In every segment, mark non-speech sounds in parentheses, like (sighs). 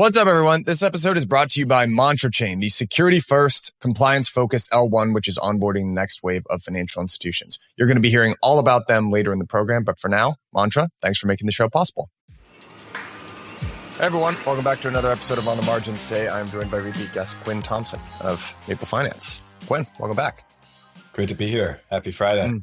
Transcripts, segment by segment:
What's up, everyone? This episode is brought to you by Mantra Chain, the security first, compliance focused L1, which is onboarding the next wave of financial institutions. You're going to be hearing all about them later in the program. But for now, Mantra, thanks for making the show possible. Hey everyone, welcome back to another episode of On the Margin. Today I'm joined by repeat guest Quinn Thompson of Maple Finance. Quinn, welcome back. Great to be here. Happy Friday. Mm.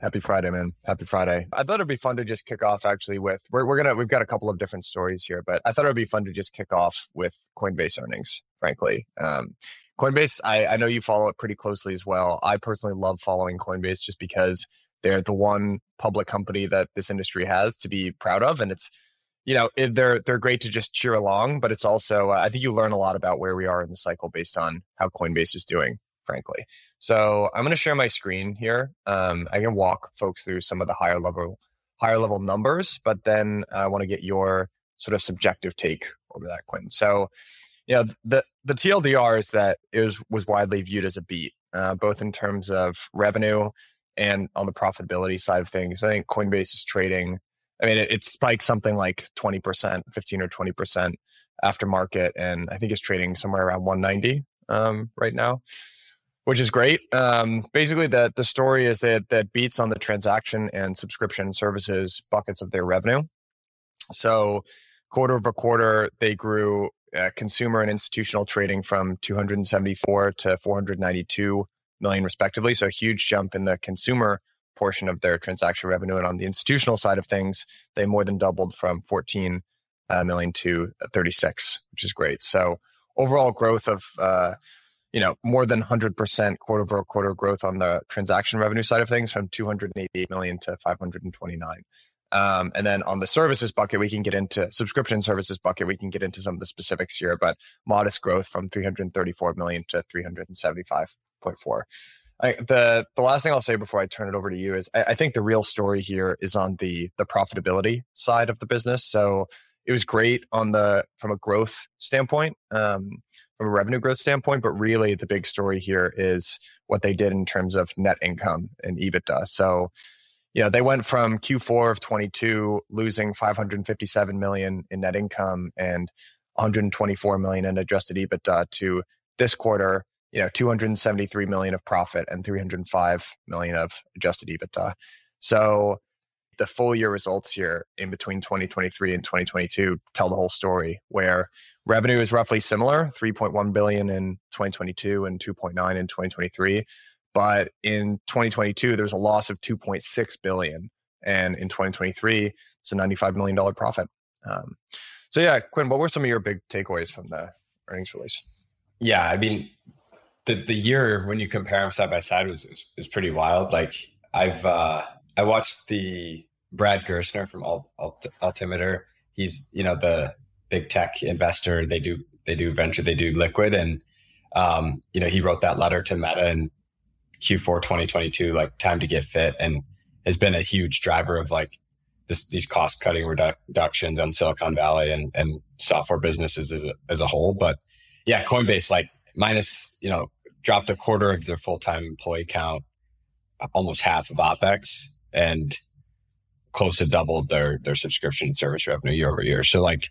Happy Friday, man. Happy Friday. I thought it'd be fun to just kick off actually with we're, we're gonna we've got a couple of different stories here, but I thought it would be fun to just kick off with Coinbase earnings, frankly. Um, Coinbase, I, I know you follow it pretty closely as well. I personally love following Coinbase just because they're the one public company that this industry has to be proud of, and it's you know they're they're great to just cheer along, but it's also uh, I think you learn a lot about where we are in the cycle based on how Coinbase is doing frankly. So I'm going to share my screen here. Um, I can walk folks through some of the higher level higher level numbers, but then I want to get your sort of subjective take over that, Quinn. So, you know, the the TLDR is that it was was widely viewed as a beat, uh, both in terms of revenue and on the profitability side of things. I think Coinbase is trading. I mean, it, it spiked something like 20%, 15 or 20% after market, and I think it's trading somewhere around 190 um, right now which is great. Um, basically, the the story is that that beats on the transaction and subscription services buckets of their revenue. So, quarter over quarter, they grew uh, consumer and institutional trading from 274 to 492 million, respectively. So, a huge jump in the consumer portion of their transaction revenue, and on the institutional side of things, they more than doubled from 14 uh, million to 36, which is great. So, overall growth of uh, you know, more than 100% quarter over quarter growth on the transaction revenue side of things from 288 million to 529. Um, and then on the services bucket, we can get into subscription services bucket. We can get into some of the specifics here, but modest growth from 334 million to 375.4. I, the the last thing I'll say before I turn it over to you is I, I think the real story here is on the the profitability side of the business. So it was great on the from a growth standpoint. Um, from a revenue growth standpoint, but really the big story here is what they did in terms of net income and EBITDA. So, you know, they went from Q4 of 22 losing 557 million in net income and 124 million in adjusted EBITDA to this quarter, you know, 273 million of profit and 305 million of adjusted EBITDA. So, the full year results here in between 2023 and 2022 tell the whole story where revenue is roughly similar 3.1 billion in 2022 and 2.9 in 2023 but in 2022 there's a loss of 2.6 billion and in 2023 it's a 95 million dollar profit. Um, so yeah quinn what were some of your big takeaways from the earnings release? Yeah i mean the, the year when you compare them side by side was, was pretty wild. Like i've uh I watched the Brad Gerstner from Alt, Alt, Altimeter. He's you know the big tech investor. They do they do venture. They do liquid, and um, you know he wrote that letter to Meta in Q4 2022, like time to get fit, and has been a huge driver of like this, these cost cutting redu- reductions on Silicon Valley and and software businesses as a, as a whole. But yeah, Coinbase like minus you know dropped a quarter of their full time employee count, almost half of OpEx, and close to doubled their their subscription service revenue year over year. So like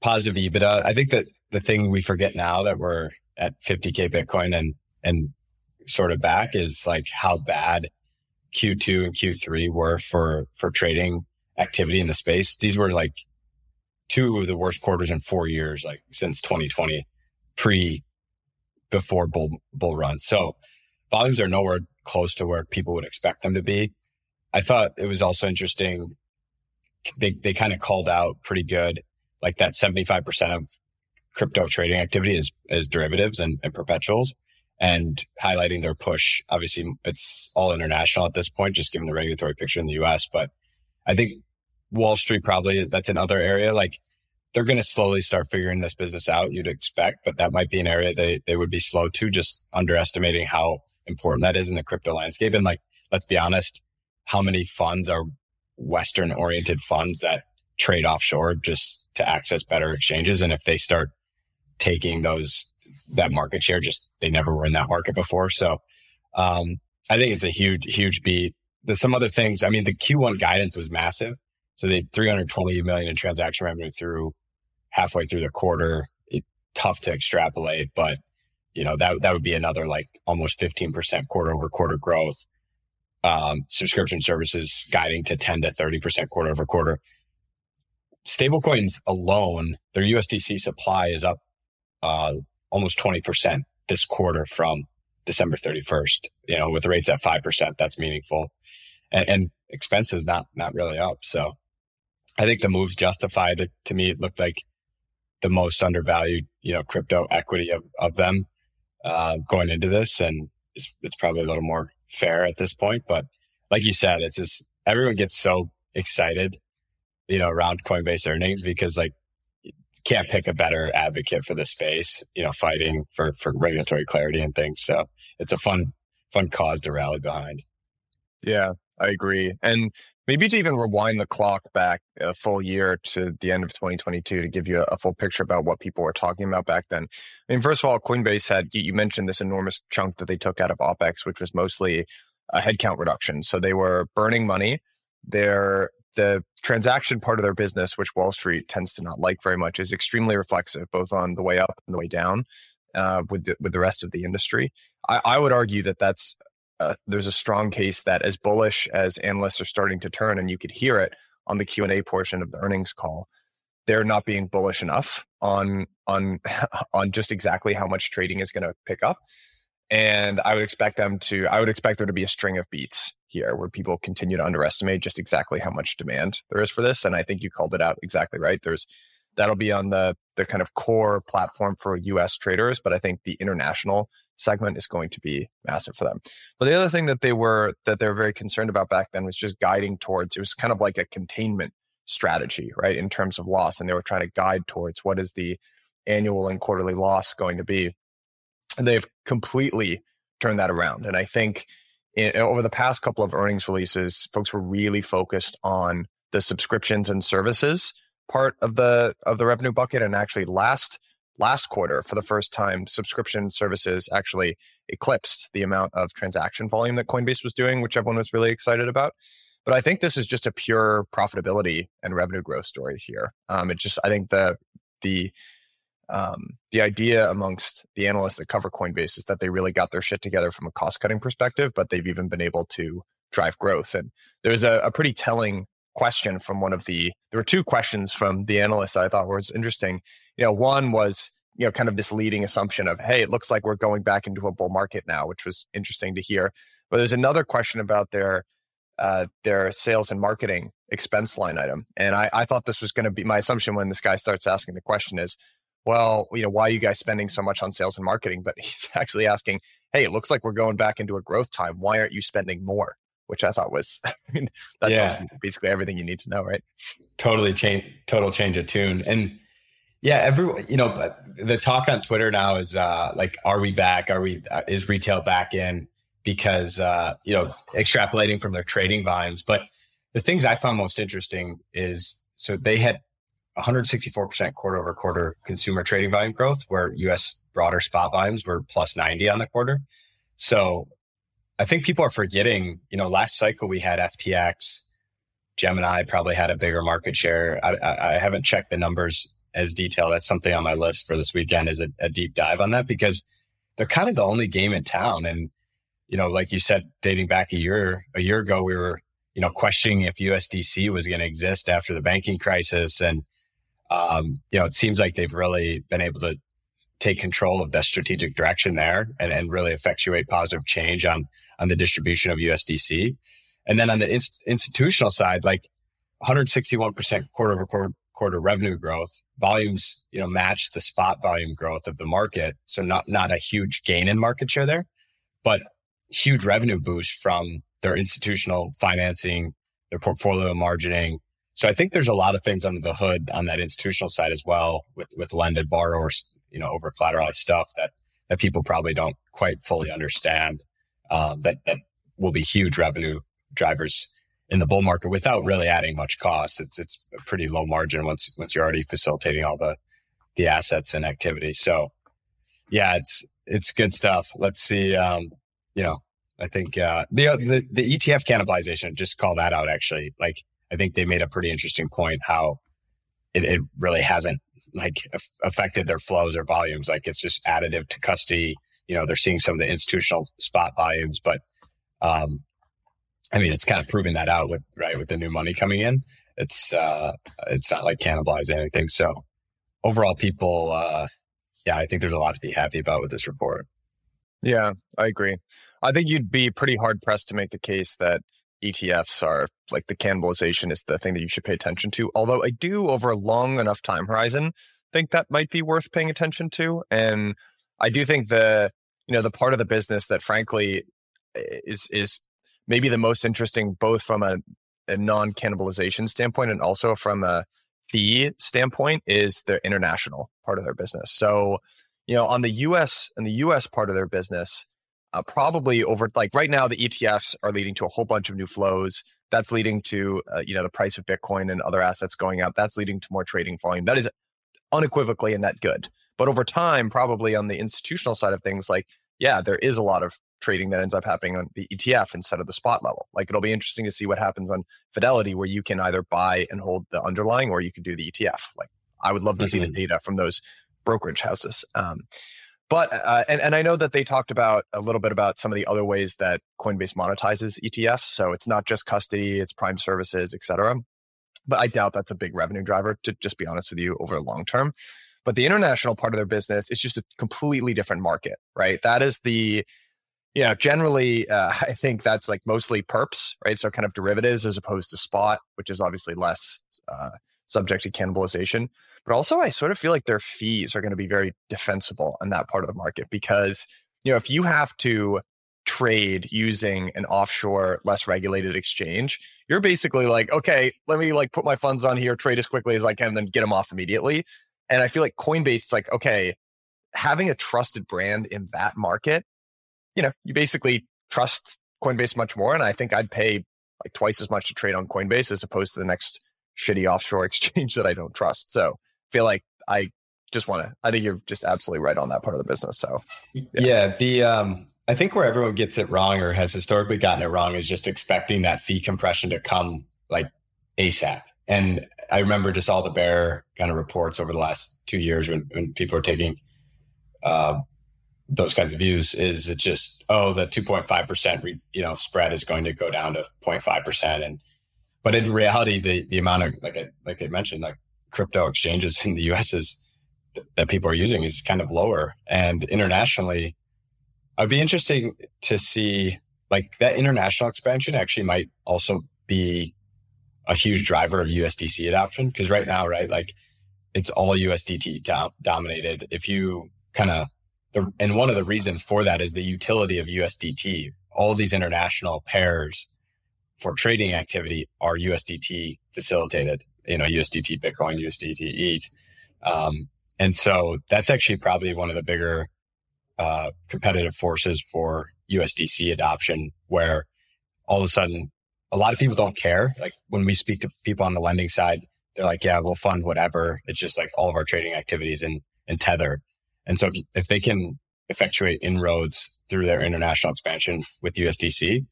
positive EBITDA. I think that the thing we forget now that we're at 50k Bitcoin and and sort of back is like how bad Q2 and Q3 were for for trading activity in the space. These were like two of the worst quarters in four years, like since 2020, pre before bull bull run. So volumes are nowhere close to where people would expect them to be. I thought it was also interesting. They, they kind of called out pretty good, like that 75% of crypto trading activity is, is derivatives and, and perpetuals and highlighting their push. Obviously, it's all international at this point, just given the regulatory picture in the US. But I think Wall Street probably that's another area. Like they're going to slowly start figuring this business out. You'd expect, but that might be an area they they would be slow to, just underestimating how important that is in the crypto landscape. And like, let's be honest, how many funds are Western oriented funds that trade offshore just to access better exchanges. And if they start taking those, that market share, just they never were in that market before. So, um, I think it's a huge, huge beat. There's some other things. I mean, the Q1 guidance was massive. So they 320 million in transaction revenue through halfway through the quarter. It, tough to extrapolate, but you know that that would be another like almost 15% quarter over quarter growth. Um, subscription services guiding to 10 to 30% quarter over quarter. Stablecoins alone, their USDC supply is up uh, almost 20% this quarter from December 31st. You know, with rates at 5%, that's meaningful. And, and expenses not not really up. So I think the move's justified. It, to me, it looked like the most undervalued, you know, crypto equity of, of them uh, going into this. And it's, it's probably a little more fair at this point. But like you said, it's just everyone gets so excited, you know, around Coinbase earnings because like you can't pick a better advocate for the space, you know, fighting for, for regulatory clarity and things. So it's a fun, fun cause to rally behind. Yeah, I agree. And maybe to even rewind the clock back a full year to the end of 2022 to give you a, full picture about what people were talking about back then. I mean, first of all, Coinbase had, you mentioned this enormous chunk that they took out of OPEX, which was mostly a headcount reduction. So they were burning money. Their the transaction part of their business, which Wall Street tends to not like very much, is extremely reflexive, both on the way up and the way down uh, with the, with the rest of the industry. I, I would argue that that's uh, there's a strong case that as bullish as analysts are starting to turn, and you could hear it on the Q and A portion of the earnings call, they're not being bullish enough on on (laughs) on just exactly how much trading is going to pick up. And I would expect them to. I would expect there to be a string of beats here where people continue to underestimate just exactly how much demand there is for this. And I think you called it out exactly right. There's that'll be on the the kind of core platform for US traders, but I think the international segment is going to be massive for them. But the other thing that they were that they're very concerned about back then was just guiding towards it was kind of like a containment strategy, right? In terms of loss. And they were trying to guide towards what is the annual and quarterly loss going to be. And they've completely turned that around. And I think in, over the past couple of earnings releases, folks were really focused on the subscriptions and services part of the of the revenue bucket. And actually last last quarter, for the first time, subscription services actually eclipsed the amount of transaction volume that Coinbase was doing, which everyone was really excited about. But I think this is just a pure profitability and revenue growth story here. Um, it just, I think the the um, the idea amongst the analysts that cover Coinbase is that they really got their shit together from a cost cutting perspective, but they've even been able to drive growth. And there's a, a pretty telling question from one of the there were two questions from the analyst that I thought was interesting. You know, one was you know kind of this leading assumption of hey, it looks like we're going back into a bull market now, which was interesting to hear. But there's another question about their uh, their sales and marketing expense line item, and I, I thought this was going to be my assumption when this guy starts asking the question is, well, you know, why are you guys spending so much on sales and marketing? (laughs) But he's actually asking, hey, it looks like we're going back into a growth time. Why aren't you spending more? Which I thought was (laughs) I mean, that yeah. basically everything you need to know, right? Totally change, total change of tune, and yeah, everyone, you know, the talk on Twitter now is uh, like, are we back? Are we uh, is retail back in? Because uh, you know, extrapolating from their trading volumes, but the things I found most interesting is so they had 164% quarter over quarter consumer trading volume growth, where US broader spot volumes were plus 90 on the quarter. So I think people are forgetting, you know, last cycle we had FTX, Gemini probably had a bigger market share. I, I, I haven't checked the numbers as detailed. That's something on my list for this weekend is a, a deep dive on that because they're kind of the only game in town. And, you know, like you said, dating back a year, a year ago, we were, you know, questioning if USDC was going to exist after the banking crisis. And, um, you know, it seems like they've really been able to take control of the strategic direction there and, and really effectuate positive change on on the distribution of USDC. And then on the institutional side, like 161% quarter over quarter, quarter revenue growth, volumes, you know, match the spot volume growth of the market. So not, not a huge gain in market share there, but huge revenue boost from their institutional financing, their portfolio margining. So I think there's a lot of things under the hood on that institutional side as well with, with lended borrowers, you know, over collateralized stuff that, that people probably don't quite fully understand um, that that will be huge revenue drivers in the bull market without really adding much cost. It's it's a pretty low margin once once you're already facilitating all the the assets and activity. So yeah, it's it's good stuff. Let's see. Um, you know, I think uh, the, the the ETF cannibalization. Just call that out. Actually, like I think they made a pretty interesting point how it, it really hasn't like affected their flows or volumes. Like it's just additive to custody. You know, they're seeing some of the institutional spot volumes, but um, I mean, it's kind of proving that out with right with the new money coming in. It's uh, it's not like cannibalizing anything. So overall, people, uh, yeah, I think there's a lot to be happy about with this report. Yeah, I agree. I think you'd be pretty hard pressed to make the case that ETFs are like the cannibalization is the thing that you should pay attention to. Although I do, over a long enough time horizon, think that might be worth paying attention to. And I do think the you know the part of the business that frankly is is maybe the most interesting, both from a, a non cannibalization standpoint and also from a fee standpoint, is the international part of their business. So you know on the U.S. and the U.S. part of their business uh, probably over like right now the ETFs are leading to a whole bunch of new flows. That's leading to uh, you know the price of Bitcoin and other assets going up. That's leading to more trading volume. That is unequivocally a net good. But over time, probably on the institutional side of things, like yeah, there is a lot of trading that ends up happening on the ETF instead of the spot level. Like it'll be interesting to see what happens on Fidelity, where you can either buy and hold the underlying, or you can do the ETF. Like I would love to mm-hmm. see the mm-hmm. data from those brokerage houses. Um, but uh, and and I know that they talked about a little bit about some of the other ways that Coinbase monetizes ETFs. So it's not just custody, it's prime services, et cetera. But I doubt that's a big revenue driver. To just be honest with you, over the long term. But the international part of their business is just a completely different market, right? That is the you know, generally, uh, (laughs) I think that's like mostly perps, right? So kind of derivatives as opposed to spot, which is obviously less uh, subject to cannibalization. But also, I sort of feel like their fees are going to be very defensible in that part of the market because, you know, if you have to trade using an offshore, less regulated exchange, you're basically like, okay, let me like put my funds on here, trade as quickly as I can, then get them off immediately. And I feel like Coinbase is like, okay, having a trusted brand in that market, you know, you basically trust Coinbase much more. And I think I'd pay like twice as much to trade on Coinbase as opposed to the next shitty offshore (laughs) exchange that I don't trust. So feel like I just want to. I think you're just absolutely right on that part of the business. So yeah, yeah the um, I think where everyone gets it wrong or has historically gotten it wrong is just expecting that fee compression to come like ASAP. And I remember just all the bear kind of reports over the last two years when, when people are taking uh, those kinds of views is it just oh the 2.5% you know spread is going to go down to 0.5% and but in reality the the amount of like I, like I mentioned like crypto exchanges in the US is that people are using is kind of lower. And internationally, I'd be interesting to see like that international expansion actually might also be a huge driver of USDC adoption. Cause right now, right, like it's all USDT do- dominated. If you kind of, and one of the reasons for that is the utility of USDT. All these international pairs for trading activity are USDT facilitated you know, USDT Bitcoin, USDT ETH. Um, and so that's actually probably one of the bigger uh, competitive forces for USDC adoption, where all of a sudden a lot of people don't care. Like when we speak to people on the lending side, they're like, yeah, we'll fund whatever. It's just like all of our trading activities and, in Tether. And so if, if they can effectuate inroads through their international expansion with USDC,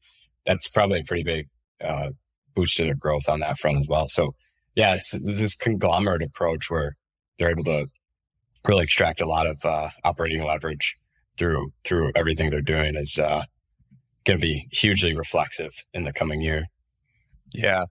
that's probably a pretty big uh, boost to their growth on that front as well. So yeah, it's this conglomerate approach where they're able to really extract a lot of uh, operating leverage through through everything they're doing is uh, going to be hugely reflexive in the coming year. Yeah,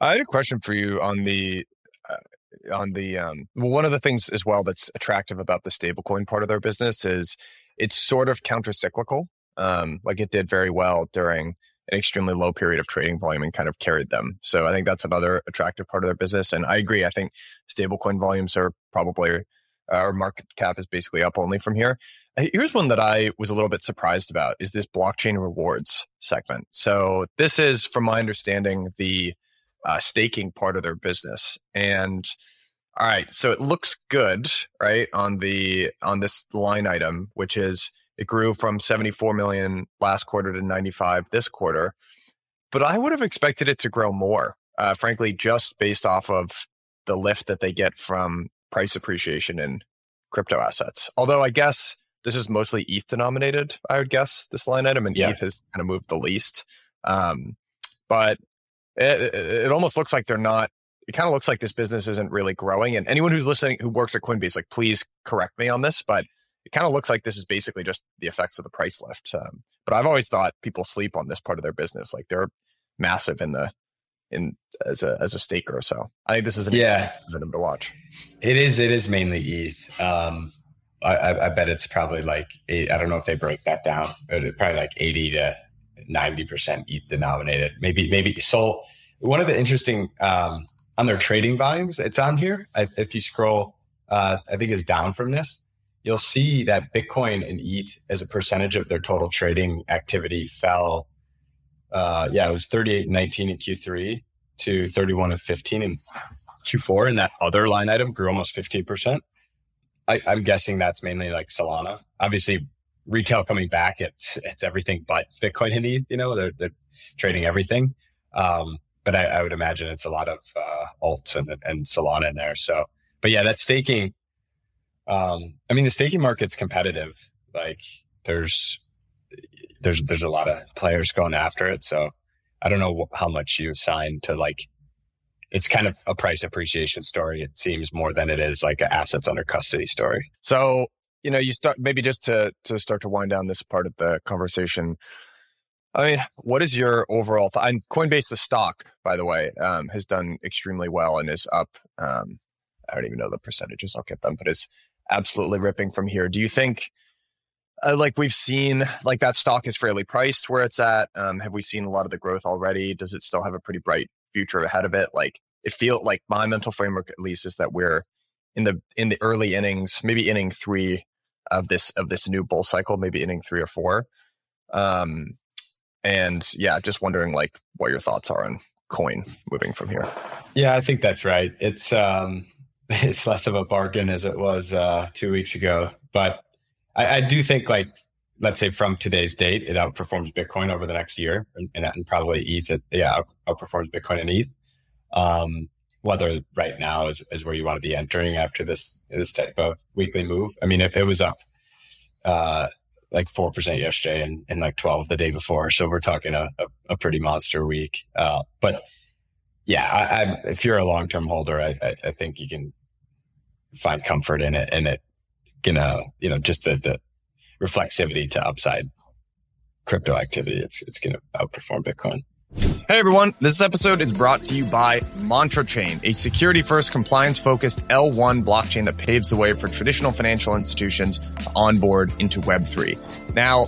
I had a question for you on the uh, on the um, well, one of the things as well that's attractive about the stablecoin part of their business is it's sort of countercyclical. Um, like it did very well during an extremely low period of trading volume and kind of carried them. So I think that's another attractive part of their business. And I agree. I think stablecoin volumes are probably, our market cap is basically up only from here. Here's one that I was a little bit surprised about is this blockchain rewards segment. So this is, from my understanding, the uh, staking part of their business. And all right, so it looks good, right, on the on this line item, which is it grew from 74 million last quarter to 95 this quarter. But I would have expected it to grow more, uh, frankly, just based off of the lift that they get from price appreciation in crypto assets. Although I guess this is mostly ETH denominated, I would guess, this line item, and yeah. ETH has kind of moved the least. Um, but it, it almost looks like they're not it kind of looks like this business isn't really growing. And anyone who's listening who works at Coinbase, like please correct me on this, but it kind of looks like this is basically just the effects of the price lift. Um, but I've always thought people sleep on this part of their business. Like they're massive in the in as a as a staker. Or so I think this is an yeah them to watch. It is. It is mainly ETH. Um, I, I, bet it's probably like eight, I don't know if they break that down, but probably like eighty to ninety percent ETH denominated. Maybe maybe so. One of the interesting um, on their trading volumes, it's on here. I, if you scroll, uh, I think it's down from this. You'll see that Bitcoin and ETH as a percentage of their total trading activity fell. Uh, yeah, it was 38 and 19 in Q3 to 31 and 15 in Q4. And that other line item grew almost 15%. I, I'm guessing that's mainly like Solana. Obviously, retail coming back, it's it's everything but Bitcoin and ETH. You know, they're they're trading everything. Um, but I, I, would imagine it's a lot of uh, alts and and Solana in there. So, but yeah, that staking. Um, I mean, the staking market's competitive. Like, there's there's there's a lot of players going after it. So, I don't know how much you assign to like it's kind of a price appreciation story. It seems more than it is like an assets under custody story. So, you know, you start maybe just to to start to wind down this part of the conversation. I mean, what is your overall thought? And Coinbase, the stock, by the way, um, has done extremely well and is up. Um, I don't even know the percentages. I'll get them, but it's absolutely ripping from here. Do you think, uh, like we've seen, like that stock is fairly priced where it's at? Um, have we seen a lot of the growth already? Does it still have a pretty bright future ahead of it. Like it feel like my mental framework at least is that we're in the in the early innings, maybe inning three of this of this new bull cycle, maybe inning three or four. Um, and yeah, just wondering like what your thoughts are on coin moving from here. Yeah, I think that's right. It's um (laughs) it's less of a bargain as it was uh two weeks ago. But I, I do think like let's say from today's date, it outperforms Bitcoin over the next year, and, and probably ETH, it, yeah, outperforms Bitcoin and ETH. Um, whether right now is, is where you want to be entering after this this type of weekly move. I mean, it, it was up uh, like four percent yesterday, and, and like twelve the day before. So we're talking a, a, a pretty monster week. Uh, but yeah, I, I, if you're a long term holder, I, I, think you can find comfort in it, and it gonna you know just the the reflexivity to upside crypto activity, it's it's going to outperform Bitcoin. Hey everyone, this episode is brought to you by Mantra Chain, a security first compliance focused L1 blockchain that paves the way for traditional financial institutions to onboard into Web3. Now,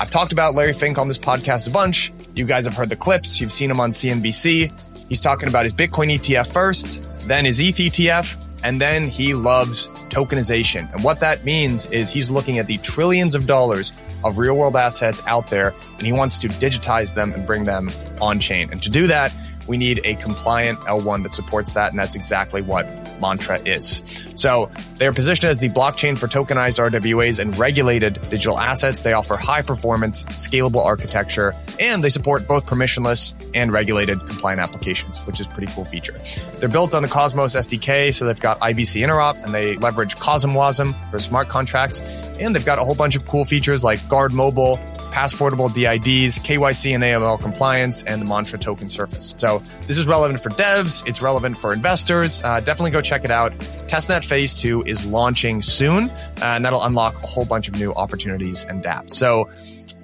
I've talked about Larry Fink on this podcast a bunch. You guys have heard the clips, you've seen him on CNBC. He's talking about his Bitcoin ETF first, then his ETH ETF, and then he loves tokenization. And what that means is he's looking at the trillions of dollars of real world assets out there and he wants to digitize them and bring them on chain. And to do that, we need a compliant L1 that supports that. And that's exactly what Mantra is. So they're positioned as the blockchain for tokenized RWAs and regulated digital assets. They offer high performance, scalable architecture, and they support both permissionless and regulated compliant applications, which is pretty cool feature. They're built on the Cosmos SDK, so they've got IBC interop and they leverage CosmWasm for smart contracts. And they've got a whole bunch of cool features like Guard Mobile, passportable DIDs, KYC and AML compliance, and the Mantra token surface. So this is relevant for devs. It's relevant for investors. Uh, definitely go check it out. Testnet Phase 2 is launching soon, uh, and that'll unlock a whole bunch of new opportunities and dApps. So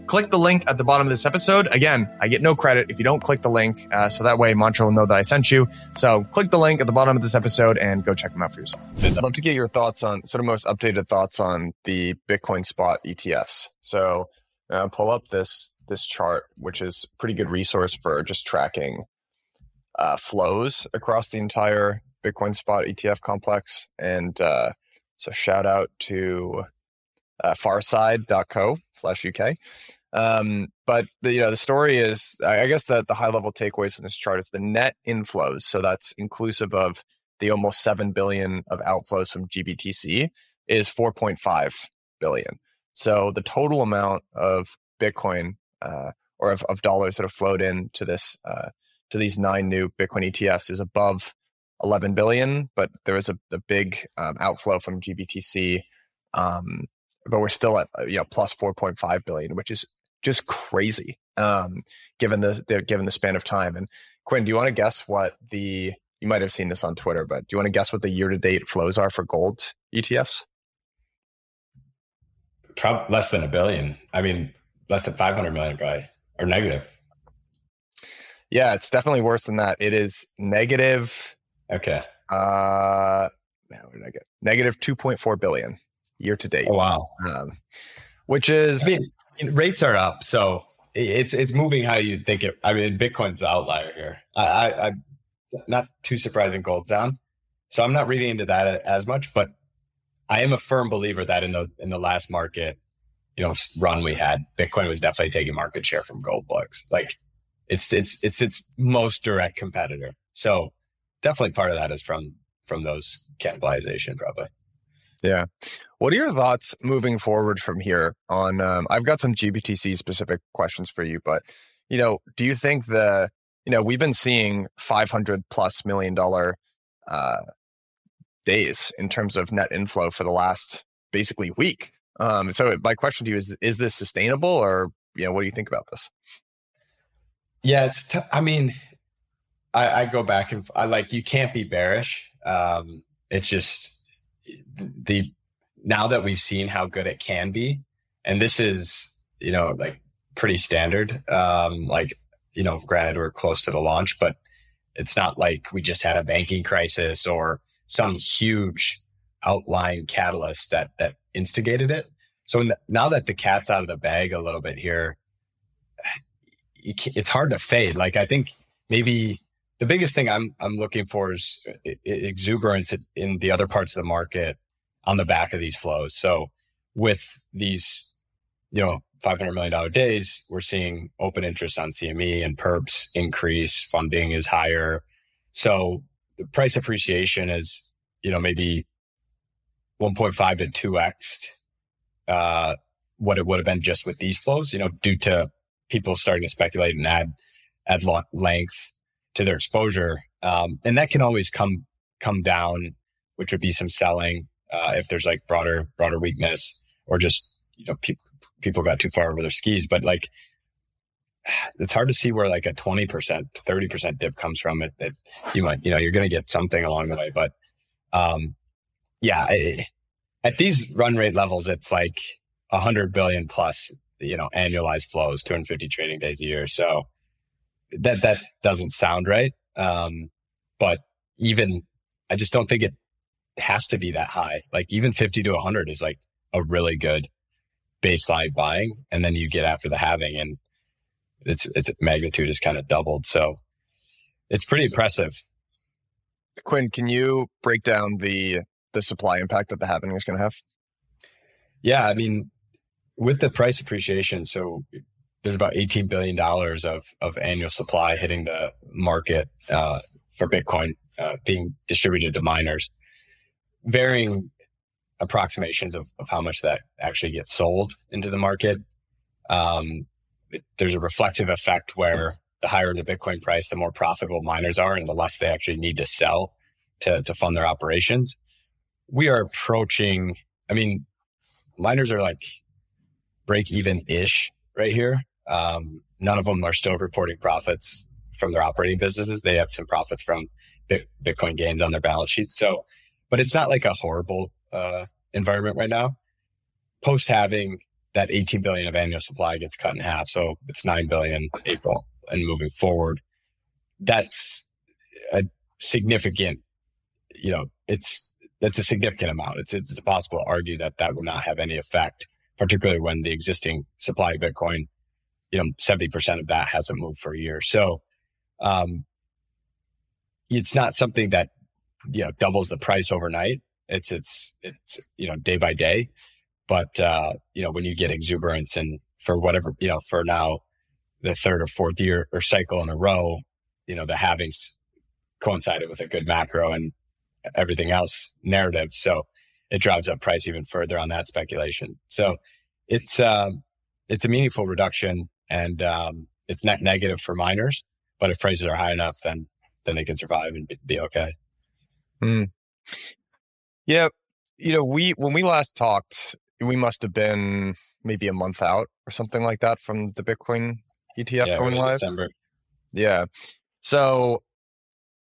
click the link at the bottom of this episode. Again, I get no credit if you don't click the link, uh, so that way Mantra will know that I sent you. So click the link at the bottom of this episode and go check them out for yourself. I'd love to get your thoughts on sort of most updated thoughts on the Bitcoin spot ETFs. So uh, pull up this this chart, which is pretty good resource for just tracking uh, flows across the entire Bitcoin spot ETF complex. And uh, so shout out to uh, farside.co slash UK. Um, but the, you know, the story is, I guess that the high level takeaways from this chart is the net inflows. So that's inclusive of the almost 7 billion of outflows from GBTC is 4.5 billion. So the total amount of Bitcoin uh, or of, of, dollars that have flowed into this uh, to these nine new Bitcoin ETFs is above 11 billion, but there is a, a big um, outflow from GBTC. Um, but we're still at uh, you know plus 4.5 billion, which is just crazy um, given the, the given the span of time. And Quinn, do you want to guess what the you might have seen this on Twitter, but do you want to guess what the year to date flows are for gold ETFs? Probably less than a billion. I mean, less than 500 million, probably, or negative. Yeah, it's definitely worse than that. It is negative. Okay. Uh, what did I get? Negative 2.4 billion year to date. Oh, wow. Um, which is, I mean, rates are up. So it's, it's moving how you think it. I mean, Bitcoin's the outlier here. I, I, I not too surprising gold's down. So I'm not reading into that as much, but I am a firm believer that in the in the last market, you know, run we had, Bitcoin was definitely taking market share from gold books. Like it's it's it's its most direct competitor. So definitely part of that is from from those cannibalization probably. Yeah. What are your thoughts moving forward from here on um, I've got some GBTC specific questions for you, but you know, do you think the you know, we've been seeing 500 plus million dollar uh, days in terms of net inflow for the last basically week. Um, so my question to you is: Is this sustainable, or you know, what do you think about this? Yeah, it's. T- I mean, I, I, go back and I like you can't be bearish. Um, it's just the now that we've seen how good it can be, and this is you know like pretty standard. Um, like you know, granted we're close to the launch, but it's not like we just had a banking crisis or some huge outlying catalyst that that instigated it. So now that the cat's out of the bag a little bit here, (sighs) it's hard to fade. Like I think maybe the biggest thing I'm I'm looking for is exuberance in the other parts of the market on the back of these flows. So with these, you know, five hundred million dollar days, we're seeing open interest on CME and perps increase. Funding is higher. So the price appreciation is, you know, maybe 1.5 to 2x uh, what it would have been just with these flows, you know, due to people starting to speculate and add add length to their exposure. Um, and that can always come come down, which would be some selling uh, if there's like broader broader weakness or just you know people people got too far over their skis. But like (sighs) it's hard to see where like a 20%, 30% dip comes from it that you might, you know, you're going to get something along the way. But, um, yeah, I, at these run rate levels, it's like a hundred billion plus, you know, annualized flows, 250 trading days a year. So that, that doesn't sound right. Um, but even, I just don't think it has to be that high. Like even 50 to 100 is like a really good baseline buying. And then you get after the halving and its its magnitude is kind of doubled. So it's pretty impressive. Quinn, can you break down the the supply impact that the halving is going to have? Yeah, I mean, with the price appreciation, so there's about 18 billion dollars of of annual supply hitting the market uh, for Bitcoin uh, being distributed to miners. Varying approximations of, of how much that actually gets sold into the market. Um, there's a reflective effect where the higher the Bitcoin price, the more profitable miners are and the less they actually need to sell to, to fund their operations. We are approaching, I mean, miners are like break even ish right here. Um, none of them are still reporting profits from their operating businesses. They have some profits from Bitcoin gains on their balance sheets. So, but it's not like a horrible uh, environment right now. Post halving that 18 billion of annual supply gets cut in half. So it's 9 billion April and moving forward. That's a significant, you know, it's, that's a significant amount. It's, it's possible to argue that that would not have any effect, particularly when the existing supply of Bitcoin, you know, 70% of that hasn't moved for a year. So, um, it's not something that, you know, doubles the price overnight. It's, it's, it's, you know, day by day. But, uh, you know, when you get exuberance and for whatever, you know, for now, the third or fourth year or cycle in a row, you know, the halvings coincided with a good macro and everything else narrative. So it drives up price even further on that speculation. So it's, um, it's a meaningful reduction and, um, it's net negative for miners, but if prices are high enough, then, then they can survive and be, okay. Mm. Yeah. You know, we, when we last talked, we must have been maybe a month out or something like that from the Bitcoin ETF yeah, going live. December. Yeah. So,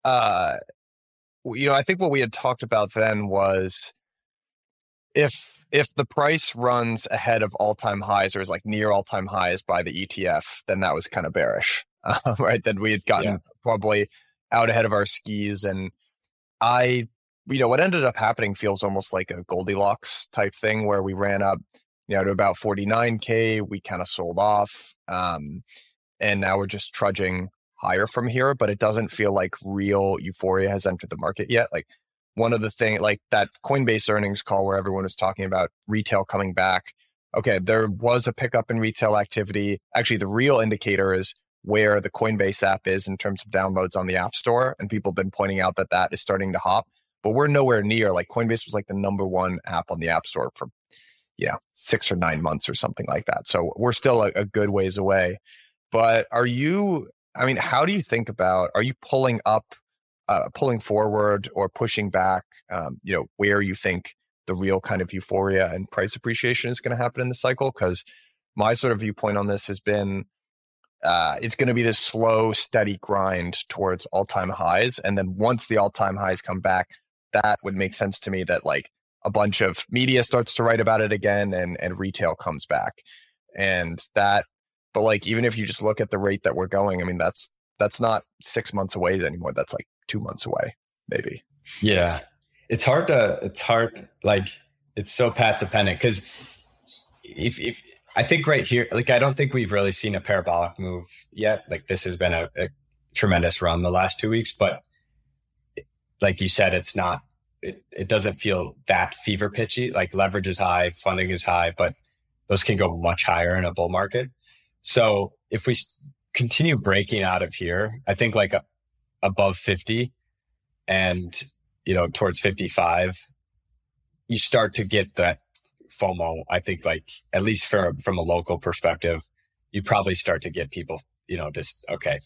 uh, you know, I think what we had talked about then was if if the price runs ahead of all time highs or is like near all time highs by the ETF, then that was kind of bearish, uh, (laughs) right? Then we had gotten yeah. probably out ahead of our skis. And I, you know, what ended up happening feels almost like a Goldilocks type thing where we ran up, you know, to about 49K. We kind of sold off. Um, and now we're just trudging higher from here, but it doesn't feel like real euphoria has entered the market yet. Like one of the things like that Coinbase earnings call where everyone was talking about retail coming back. Okay, there was a pickup in retail activity. Actually, the real indicator is where the Coinbase app is in terms of downloads on the App Store, and people have been pointing out that that is starting to hop. But we're nowhere near like Coinbase was like the number one app on the App Store for you know six or nine months or something like that. So we're still a, a good ways away. But are you? I mean, how do you think about? Are you pulling up uh, pulling forward or pushing back, um, you know, where you think the real kind of euphoria and price appreciation is going to happen in the cycle. Because my sort of viewpoint on this has been uh, it's going to be this slow, steady grind towards all time highs. And then once the all time highs come back, that would make sense to me that like a bunch of media starts to write about it again and, and retail comes back. And that, but like, even if you just look at the rate that we're going, I mean, that's, that's not six months away anymore. That's like two months away, maybe. Yeah. It's hard to, it's hard, like, it's so path dependent because if, if, I think right here, like, I don't think we've really seen a parabolic move yet. Like, this has been a, a tremendous run the last two weeks, but like you said, it's not, it, it doesn't feel that fever pitchy. Like, leverage is high, funding is high, but those can go much higher in a bull market. So if we continue breaking out of here, I think like a, above 50 and, you know, towards 55, you start to get that FOMO. I think like, at least from, from a local perspective, you probably start to get people, you know, just, okay,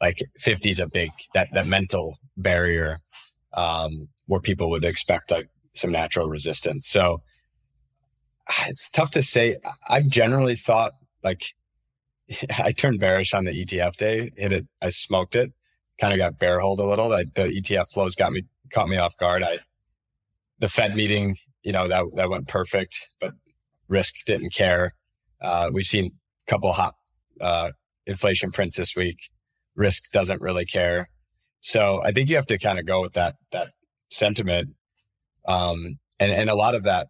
like 50 is a big, that, that mental barrier, um, where people would expect like some natural resistance. So it's tough to say. I've generally thought like (laughs) I turned bearish on the ETF day, hit it, I smoked it kind of got bear hold a little. Like the ETF flows got me caught me off guard. I the Fed meeting, you know, that that went perfect, but risk didn't care. Uh, we've seen a couple hot uh, inflation prints this week. Risk doesn't really care. So I think you have to kind of go with that that sentiment. Um, and and a lot of that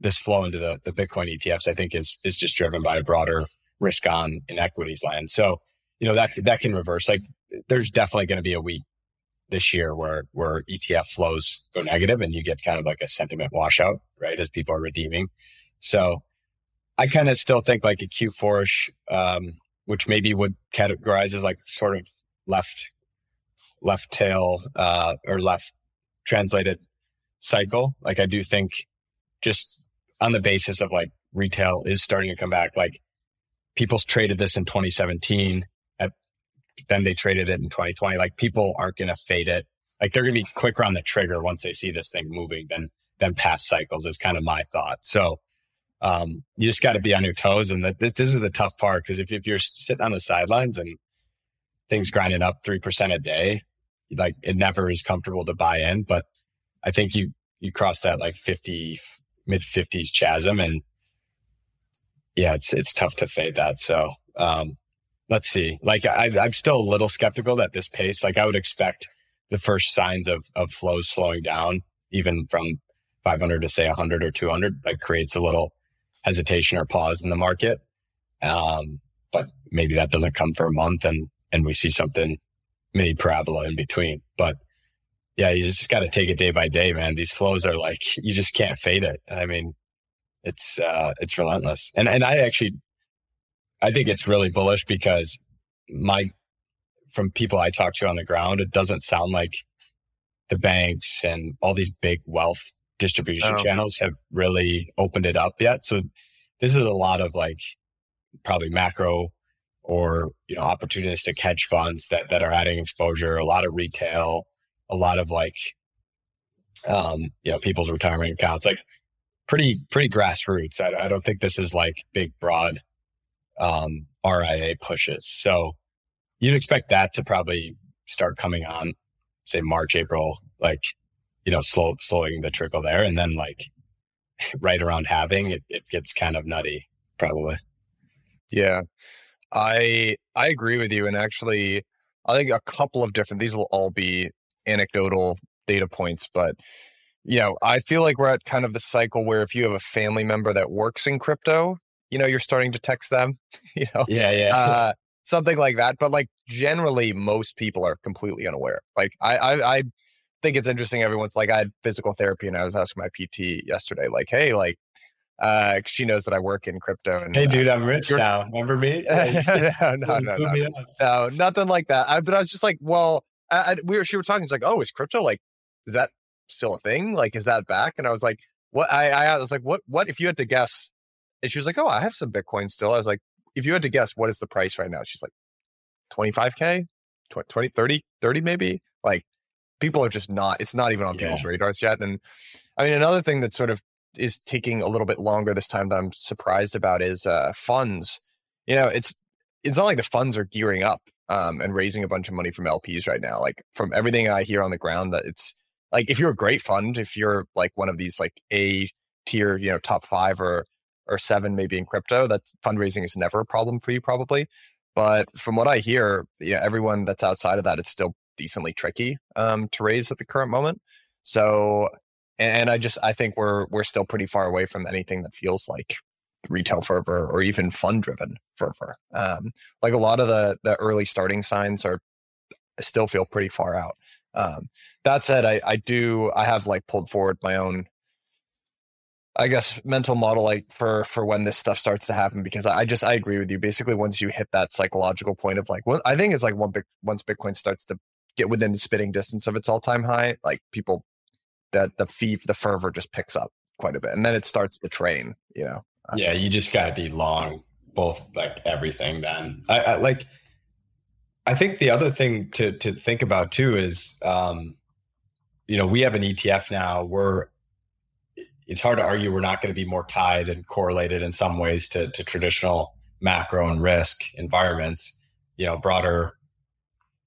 this flow into the the Bitcoin ETFs, I think, is is just driven by a broader risk on in equities land. So you know that that can reverse. Like there's definitely going to be a week this year where where ETF flows go negative and you get kind of like a sentiment washout, right? As people are redeeming. So I kind of still think like a Q4ish, um, which maybe would categorize as like sort of left left tail uh, or left translated cycle. Like I do think just on the basis of like retail is starting to come back. Like people's traded this in 2017 then they traded it in 2020. Like people aren't going to fade it. Like they're going to be quicker on the trigger once they see this thing moving than than past cycles. Is kind of my thought. So um, you just got to be on your toes, and that this, this is the tough part because if if you're sitting on the sidelines and things grinding up three percent a day, like it never is comfortable to buy in. But I think you you cross that like 50 mid 50s chasm and yeah, it's it's tough to fade that. So um, let's see. Like I, I'm still a little skeptical that this pace. Like I would expect the first signs of of flows slowing down, even from 500 to say 100 or 200. Like creates a little hesitation or pause in the market. Um, but maybe that doesn't come for a month, and and we see something mini parabola in between. But yeah, you just got to take it day by day, man. These flows are like (laughs) you just can't fade it. I mean, it's uh, it's relentless. And and I actually I think it's really bullish because my from people I talk to on the ground, it doesn't sound like the banks and all these big wealth distribution oh. channels have really opened it up yet. So this is a lot of like probably macro or you know opportunistic hedge funds that that are adding exposure, a lot of retail, a lot of like um you know people's retirement accounts, like pretty pretty grassroots. I, I don't think this is like big broad um, RIA pushes. So you'd expect that to probably start coming on say March, April, like, you know, slow, slowing the trickle there. And then like (laughs) right around halving it, it gets kind of nutty, probably. Yeah. I I agree with you. And actually I think a couple of different these will all be anecdotal data points, but you know, I feel like we're at kind of the cycle where if you have a family member that works in crypto, you know, you're starting to text them, (laughs) you know. Yeah, yeah. Uh, something like that. But like generally most people are completely unaware. Like I I, I think it's interesting everyone's like I had physical therapy and I was asking my PT yesterday, like, hey, like uh she knows that I work in crypto and Hey dude, uh, I'm rich now. Remember me? (laughs) (laughs) no, no, no, no, no, nothing like that. I, but I was just like, well, I, I, we were she were talking, it's like, oh, is crypto like is that still a thing? Like, is that back? And I was like, what I, I was like, what what if you had to guess? And she was like, oh, I have some Bitcoin still. I was like, if you had to guess, what is the price right now? She's like, 25K, 20, 30, 30 maybe. Like people are just not, it's not even on yeah. people's radars yet. And I mean, another thing that sort of is taking a little bit longer this time that I'm surprised about is uh, funds. You know, it's it's not like the funds are gearing up um, and raising a bunch of money from LPs right now. Like from everything I hear on the ground, that it's like if you're a great fund, if you're like one of these like A tier, you know, top five or or seven maybe in crypto, that fundraising is never a problem for you probably. But from what I hear, you know, everyone that's outside of that, it's still decently tricky um, to raise at the current moment. So and I just I think we're we're still pretty far away from anything that feels like retail fervor or even fund driven fervor. Um, like a lot of the the early starting signs are still feel pretty far out. Um, that said, I I do I have like pulled forward my own I guess mental model like for for when this stuff starts to happen because I, just I agree with you. Basically, once you hit that psychological point of like, well, I think it's like one big once Bitcoin starts to get within the spitting distance of its all time high, like people that the fee the fervor just picks up quite a bit and then it starts the train you know? Yeah you just got to be long both like everything then. I, I, like i think the other thing to to think about too is um you know we have an etf now. We're it's hard to argue we're not going to be more tied and correlated in some ways to to traditional macro and risk environments you know broader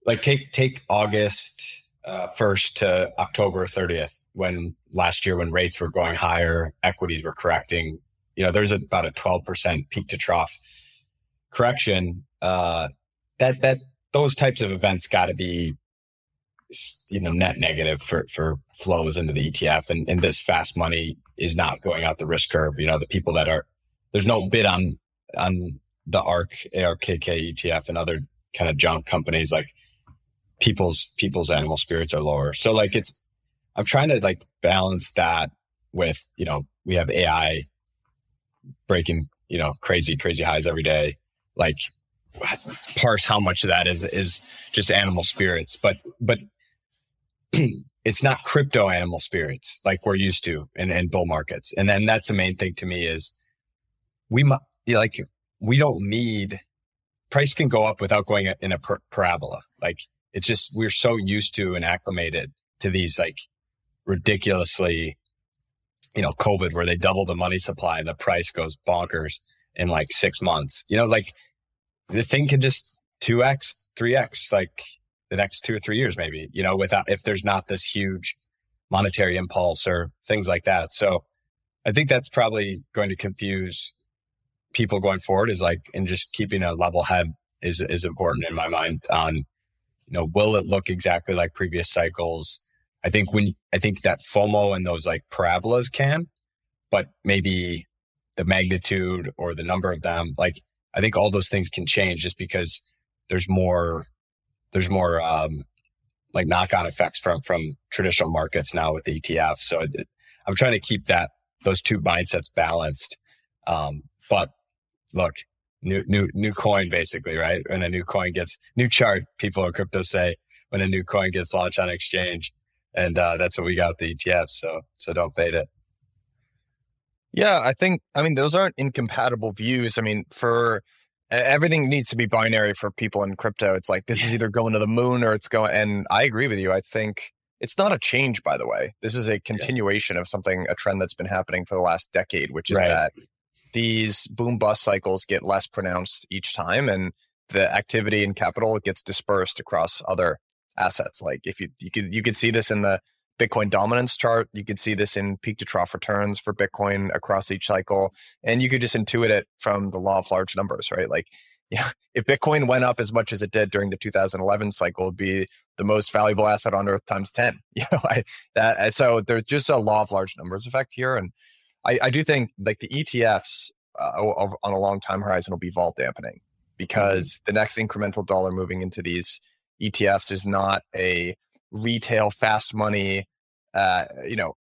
like take take august uh, 1st to october 30th when last year when rates were going higher, equities were correcting. You know, there's about a 12% peak to trough correction. Uh, that that those types of events got to be you know net negative for for flows into the ETF and, and this fast money is not going out the risk curve. You know, the people that are there's no bid on on the ARK ARKK ETF and other kind of junk companies like people's people's animal spirits are lower. So like it's I'm trying to like balance that with, you know, we have AI breaking, you know, crazy, crazy highs every day. Like parse how much of that is is just animal spirits. But but (clears throat) it's not crypto animal spirits like we're used to in, in bull markets. And then that's the main thing to me is we like we don't need price can go up without going in a parabola. Like it's just we're so used to and acclimated to these like ridiculously, you know, COVID where they double the money supply and the price goes bonkers in like six months. You know, like the thing can just 2x, 3x, like the next two or three years, maybe, you know, without, if there's not this huge monetary impulse or things like that. So I think that's probably going to confuse people going forward is like, and just keeping a level head is, is important in my mind on, you know, will it look exactly like previous cycles? I think when I think that FOMO and those like parabolas can, but maybe the magnitude or the number of them, like I think all those things can change just because there's more there's more um like knock on effects from from traditional markets now with ETF. So it, I'm trying to keep that those two mindsets balanced. Um, but look, new new new coin basically, right? When a new coin gets new chart, people in crypto say when a new coin gets launched on exchange, and uh, that's what we got the ETF. So so don't fade it. Yeah, I think I mean those aren't incompatible views. I mean, for everything needs to be binary for people in crypto. It's like this is either going to the moon or it's going. And I agree with you. I think it's not a change, by the way. This is a continuation yeah. of something, a trend that's been happening for the last decade, which is right. that these boom bust cycles get less pronounced each time, and the activity and capital gets dispersed across other assets. Like if you you could you could see this in the Bitcoin dominance chart, you could see this in peak to trough returns for Bitcoin across each cycle, and you could just intuit it from the law of large numbers, right? Like (laughs) yeah, if Bitcoin went up as much as it did during the 2011 cycle, it'd be the most valuable asset on earth times 10. (laughs) You know, I, that so there's just a law of large numbers effect here, and I, I do think like the ETFs uh, on a long time horizon will be vault dampening because mm-hmm. the next incremental dollar moving into these ETFs is not a retail fast money, uh, you know,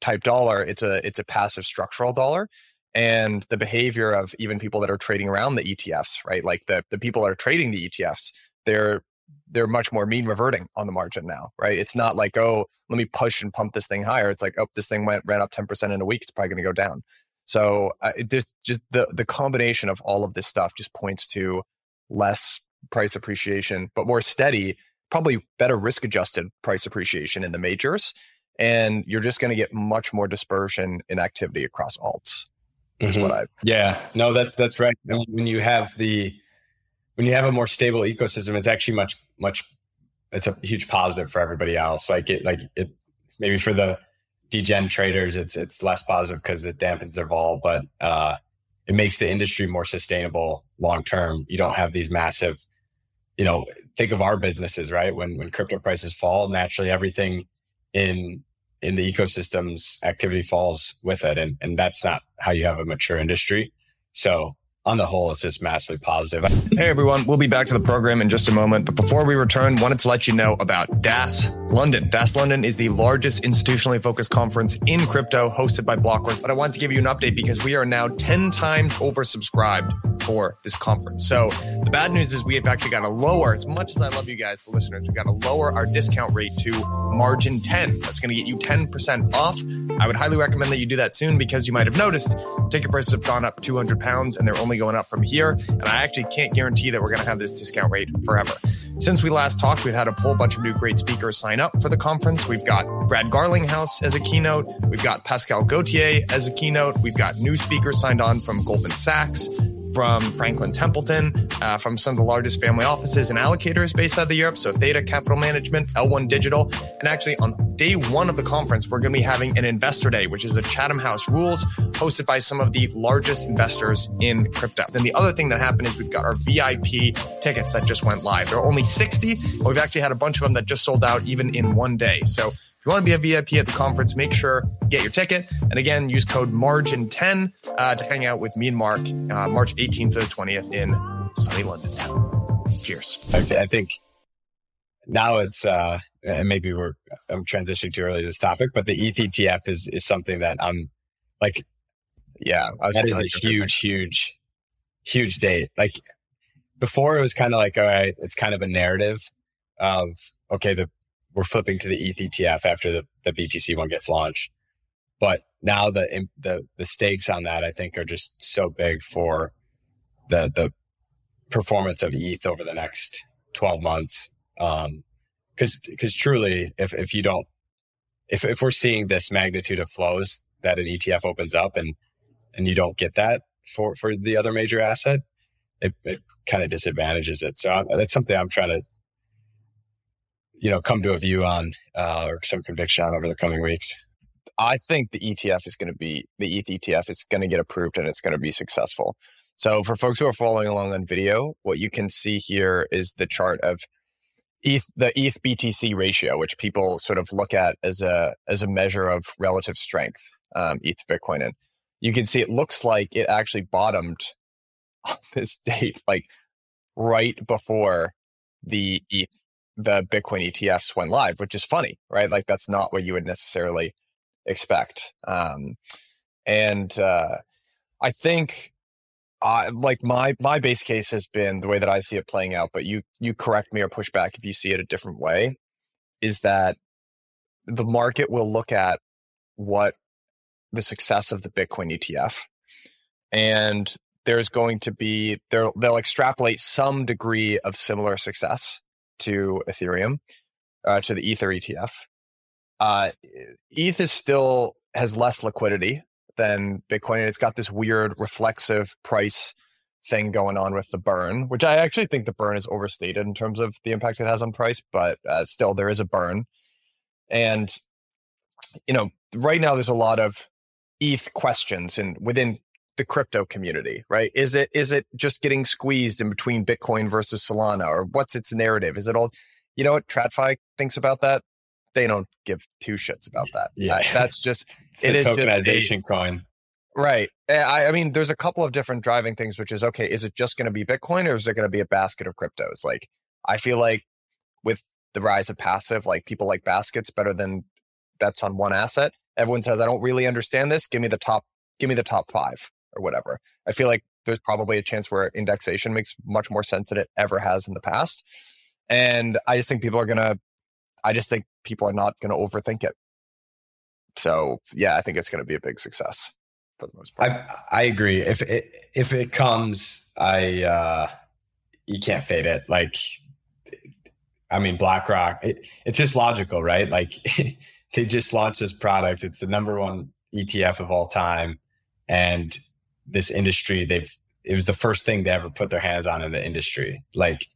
type dollar. It's a it's a passive structural dollar and the behavior of even people that are trading around the ETFs, right? Like the the people that are trading the ETFs, they're they're much more mean reverting on the margin now, right? It's not like, oh, let me push and pump this thing higher. It's like, oh, this thing went ran up 10% in a week. It's probably going to go down. So uh, this just the the combination of all of this stuff just points to less price appreciation, but more steady, probably better risk adjusted price appreciation in the majors. And you're just going to get much more dispersion in activity across alts is mm-hmm. what I. Yeah, no, that's that's right. When you have the when you have a more stable ecosystem, it's actually much much. It's a huge positive for everybody else. Like it, like it, maybe for the degen traders, it's it's less positive because it dampens their vol, but uh, it makes the industry more sustainable long term. You don't have these massive, you know, think of our businesses, right? When when crypto prices fall, naturally everything in in the ecosystems activity falls with it. And, and that's not how you have a mature industry. So on the whole, it's just massively positive. Hey everyone, we'll be back to the program in just a moment. But before we return, wanted to let you know about DAS London. DAS London is the largest institutionally focused conference in crypto hosted by Blockworks. But I want to give you an update because we are now 10 times oversubscribed for this conference. So the bad news is we have actually got to lower, as much as I love you guys, the listeners, we've got to lower our discount rate to margin 10. That's going to get you 10% off. I would highly recommend that you do that soon because you might have noticed ticket prices have gone up 200 pounds and they're only going up from here. And I actually can't guarantee that we're going to have this discount rate forever. Since we last talked, we've had a whole bunch of new great speakers sign up for the conference. We've got Brad Garlinghouse as a keynote. We've got Pascal Gauthier as a keynote. We've got new speakers signed on from Goldman Sachs from Franklin Templeton, uh, from some of the largest family offices and allocators based out of Europe. So Theta Capital Management, L1 Digital. And actually on day one of the conference, we're going to be having an investor day, which is a Chatham House rules hosted by some of the largest investors in crypto. Then the other thing that happened is we've got our VIP tickets that just went live. There are only 60. We've actually had a bunch of them that just sold out even in one day. So if you want to be a VIP at the conference, make sure get your ticket. And again, use code MARGIN10 uh, to hang out with me and Mark uh, March 18th to the 20th in sunny London. Cheers. I, I think now it's uh, and maybe we're I'm transitioning too early to this topic, but the ETH ETF is is something that I'm like, yeah, that is a huge, huge, huge date. Like before, it was kind of like, all right, it's kind of a narrative of okay, the we're flipping to the ETH ETF after the, the BTC one gets launched. But now the, the, the stakes on that, I think are just so big for the, the performance of ETH over the next 12 months. Um, cause, cause truly, if, if you don't, if, if we're seeing this magnitude of flows that an ETF opens up and, and you don't get that for, for the other major asset, it, it kind of disadvantages it. So that's something I'm trying to you know, come to a view on uh, or some conviction on over the coming weeks? I think the ETF is going to be the ETH ETF is going to get approved and it's going to be successful. So for folks who are following along on video, what you can see here is the chart of ETH, the ETH BTC ratio, which people sort of look at as a as a measure of relative strength, um, ETH Bitcoin. And you can see it looks like it actually bottomed (laughs) on this date, like right before the ETH the Bitcoin ETFs went live, which is funny, right? Like that's not what you would necessarily expect. Um, and uh, I think, uh, like my my base case has been the way that I see it playing out. But you you correct me or push back if you see it a different way. Is that the market will look at what the success of the Bitcoin ETF, and there's going to be they'll they'll extrapolate some degree of similar success to Ethereum, uh, to the Ether ETF. Uh, ETH is still has less liquidity than Bitcoin, and it's got this weird reflexive price thing going on with the burn, which I actually think the burn is overstated in terms of the impact it has on price, but uh, still there is a burn. And you know, right now there's a lot of ETH questions and within the crypto community, right? Is it is it just getting squeezed in between Bitcoin versus Solana, or what's its narrative? Is it all? You know what TradFi thinks about that? They don't give two shits about that. Yeah, that's just (laughs) it's it is tokenization coin. Right. Eh, I, I mean, there's a couple of different driving things, which is okay. Is it just going to be Bitcoin, or is it going to be a basket of cryptos? Like, I feel like with the rise of passive, like people like baskets better than bets on one asset. Everyone says, I don't really understand this. Give me the top, give me the top five or whatever. I feel like there's probably a chance where indexation makes much more sense than it ever has in the past. And I just think people are going to, I just think people are not going to overthink it. So yeah, I think it's going to be a big success for the most part. I, I agree. If it, if it comes, I, uh, you can't fade it. Like, I mean, BlackRock, it, it's just logical, right? Like (laughs) they just launched this product. It's the number one ETF of all time. And this industry they've it was the first thing they ever put their hands on in the industry. Like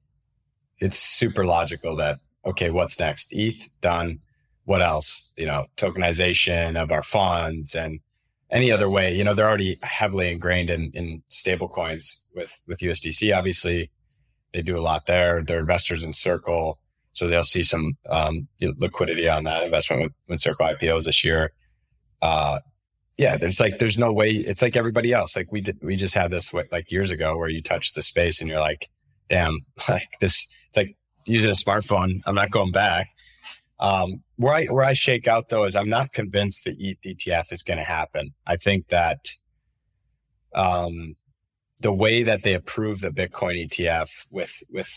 it's super logical that okay what's next? Eth done. What else? You know tokenization of our funds and any other way. You know they're already heavily ingrained in in stable coins with with usdc obviously. They do a lot there. They're investors in circle. So they'll see some um, liquidity on that investment when, circle ipos this year. Uh, yeah, there's like there's no way. It's like everybody else. Like we did, we just had this like years ago where you touch the space and you're like, damn, (laughs) like this. It's like using a smartphone. I'm not going back. Um, where I where I shake out though is I'm not convinced the ETF is going to happen. I think that um, the way that they approve the Bitcoin ETF with with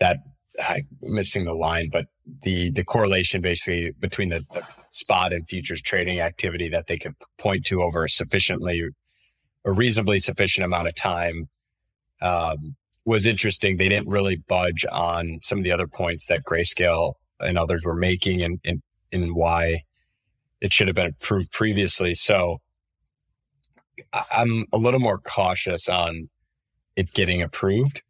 that I'm missing the line, but the the correlation basically between the, the spot and futures trading activity that they could point to over a sufficiently a reasonably sufficient amount of time um, was interesting. They didn't really budge on some of the other points that Grayscale and others were making and, and, and why it should have been approved previously. So I'm a little more cautious on it getting approved.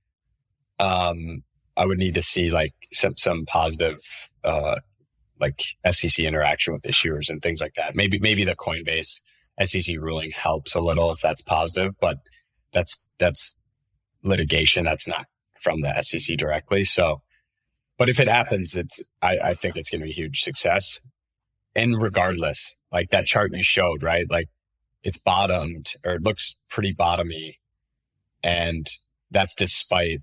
Um, I would need to see like some, some positive uh, like SEC interaction with issuers and things like that. Maybe maybe the Coinbase SEC ruling helps a little if that's positive, but that's that's litigation. That's not from the SEC directly. So, but if it happens, it's I, I think it's going to be a huge success. And regardless, like that chart you showed, right? Like it's bottomed or it looks pretty bottomy, and that's despite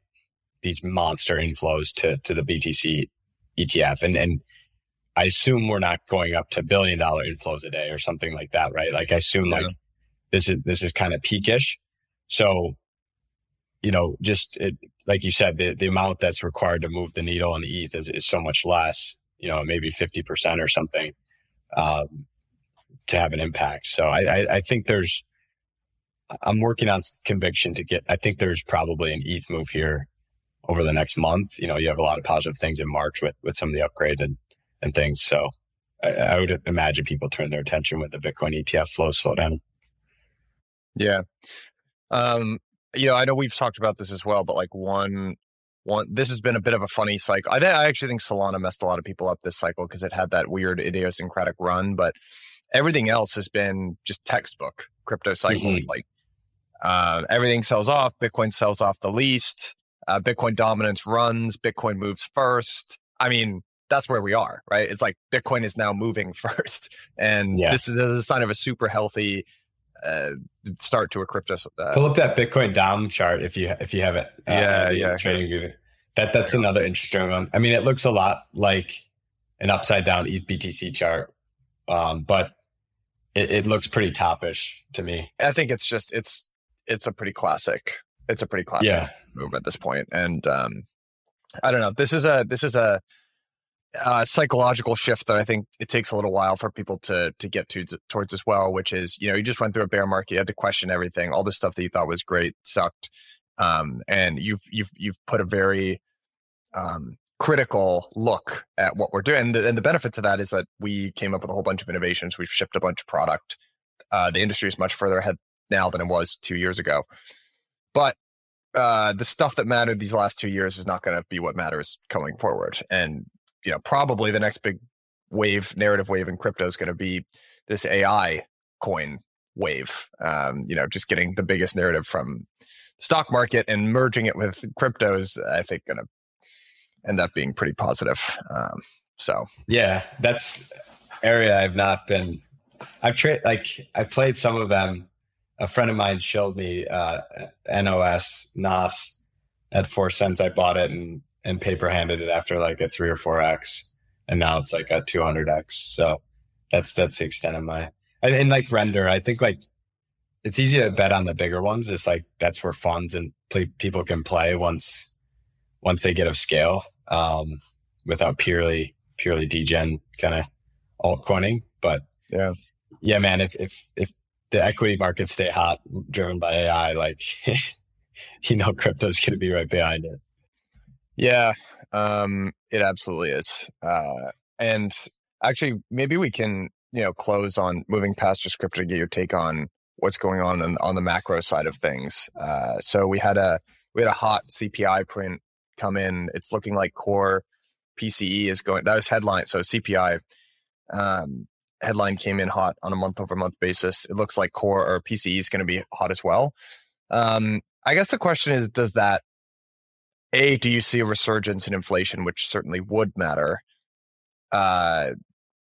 these monster inflows to to the BTC ETF. And and I assume we're not going up to billion dollar inflows a day or something like that, right? Like I assume yeah. like this is this is kind of peakish. So, you know, just it, like you said, the, the amount that's required to move the needle on the ETH is, is so much less, you know, maybe 50% or something, um, to have an impact. So I, I, I think there's, I'm working on conviction to get, I think there's probably an ETH move here over the next month. You know, you have a lot of positive things in March with, with some of the upgraded and things. So I, I would imagine people turn their attention with the Bitcoin ETF flow slow down. Yeah. Um, you know, I know we've talked about this as well, but like one, one, this has been a bit of a funny cycle. I, I actually think Solana messed a lot of people up this cycle because it had that weird idiosyncratic run, but everything else has been just textbook crypto cycles. Mm-hmm. Like uh, everything sells off, Bitcoin sells off the least, uh, Bitcoin dominance runs, Bitcoin moves first. I mean, that's where we are, right? It's like Bitcoin is now moving (laughs) first, and yeah. this, is, this, is, a sign of a super healthy uh, start to a crypto. Uh, Pull up that Bitcoin Dom chart if you if you have it. Uh, yeah, yeah. Trading view. That that's another interesting one. I mean, it looks a lot like an upside down ETH BTC chart, um, but it, it looks pretty topish to me. I think it's just it's it's a pretty classic. It's a pretty classic yeah. move at this point, and um, I don't know. This is a this is a uh, psychological shift that I think it takes a little while for people to to get to towards as well, which is you know you just went through a bear market, you had to question everything, all the stuff that you thought was great sucked, um, and you've you've you've put a very um, critical look at what we're doing, and the, and the benefit to that is that we came up with a whole bunch of innovations, we've shipped a bunch of product. Uh, the industry is much further ahead now than it was two years ago. but uh, the stuff that mattered these last two years is not going to be what matters going forward. And you know, probably the next big wave, narrative wave in crypto is going to be this AI coin wave. Um, you know, just getting the biggest narrative from stock market and merging it with cryptos. I think going to end up being pretty positive. Um, so yeah, that's area I've not been. I've tried like I played some of them. A friend of mine showed me uh, NOS NOS at four cents. I bought it and and paper handed it after like a three or four x, and now it's like a two hundred x. So that's that's the extent of my and, and like render. I think like it's easy to bet on the bigger ones. It's like that's where funds and play, people can play once once they get of scale um, without purely purely degen kind of altcoining. But yeah, yeah, man. If if if the equity markets stay hot, driven by AI, like (laughs) you know, crypto's going to be right behind it. Yeah, um, it absolutely is. Uh, and actually, maybe we can you know close on moving past just crypto to get your take on what's going on on, on the macro side of things. Uh, so we had a we had a hot CPI print come in. It's looking like core PCE is going. That was headline. So CPI um, headline came in hot on a month over month basis. It looks like core or PCE is going to be hot as well. Um, I guess the question is, does that a do you see a resurgence in inflation, which certainly would matter? Uh,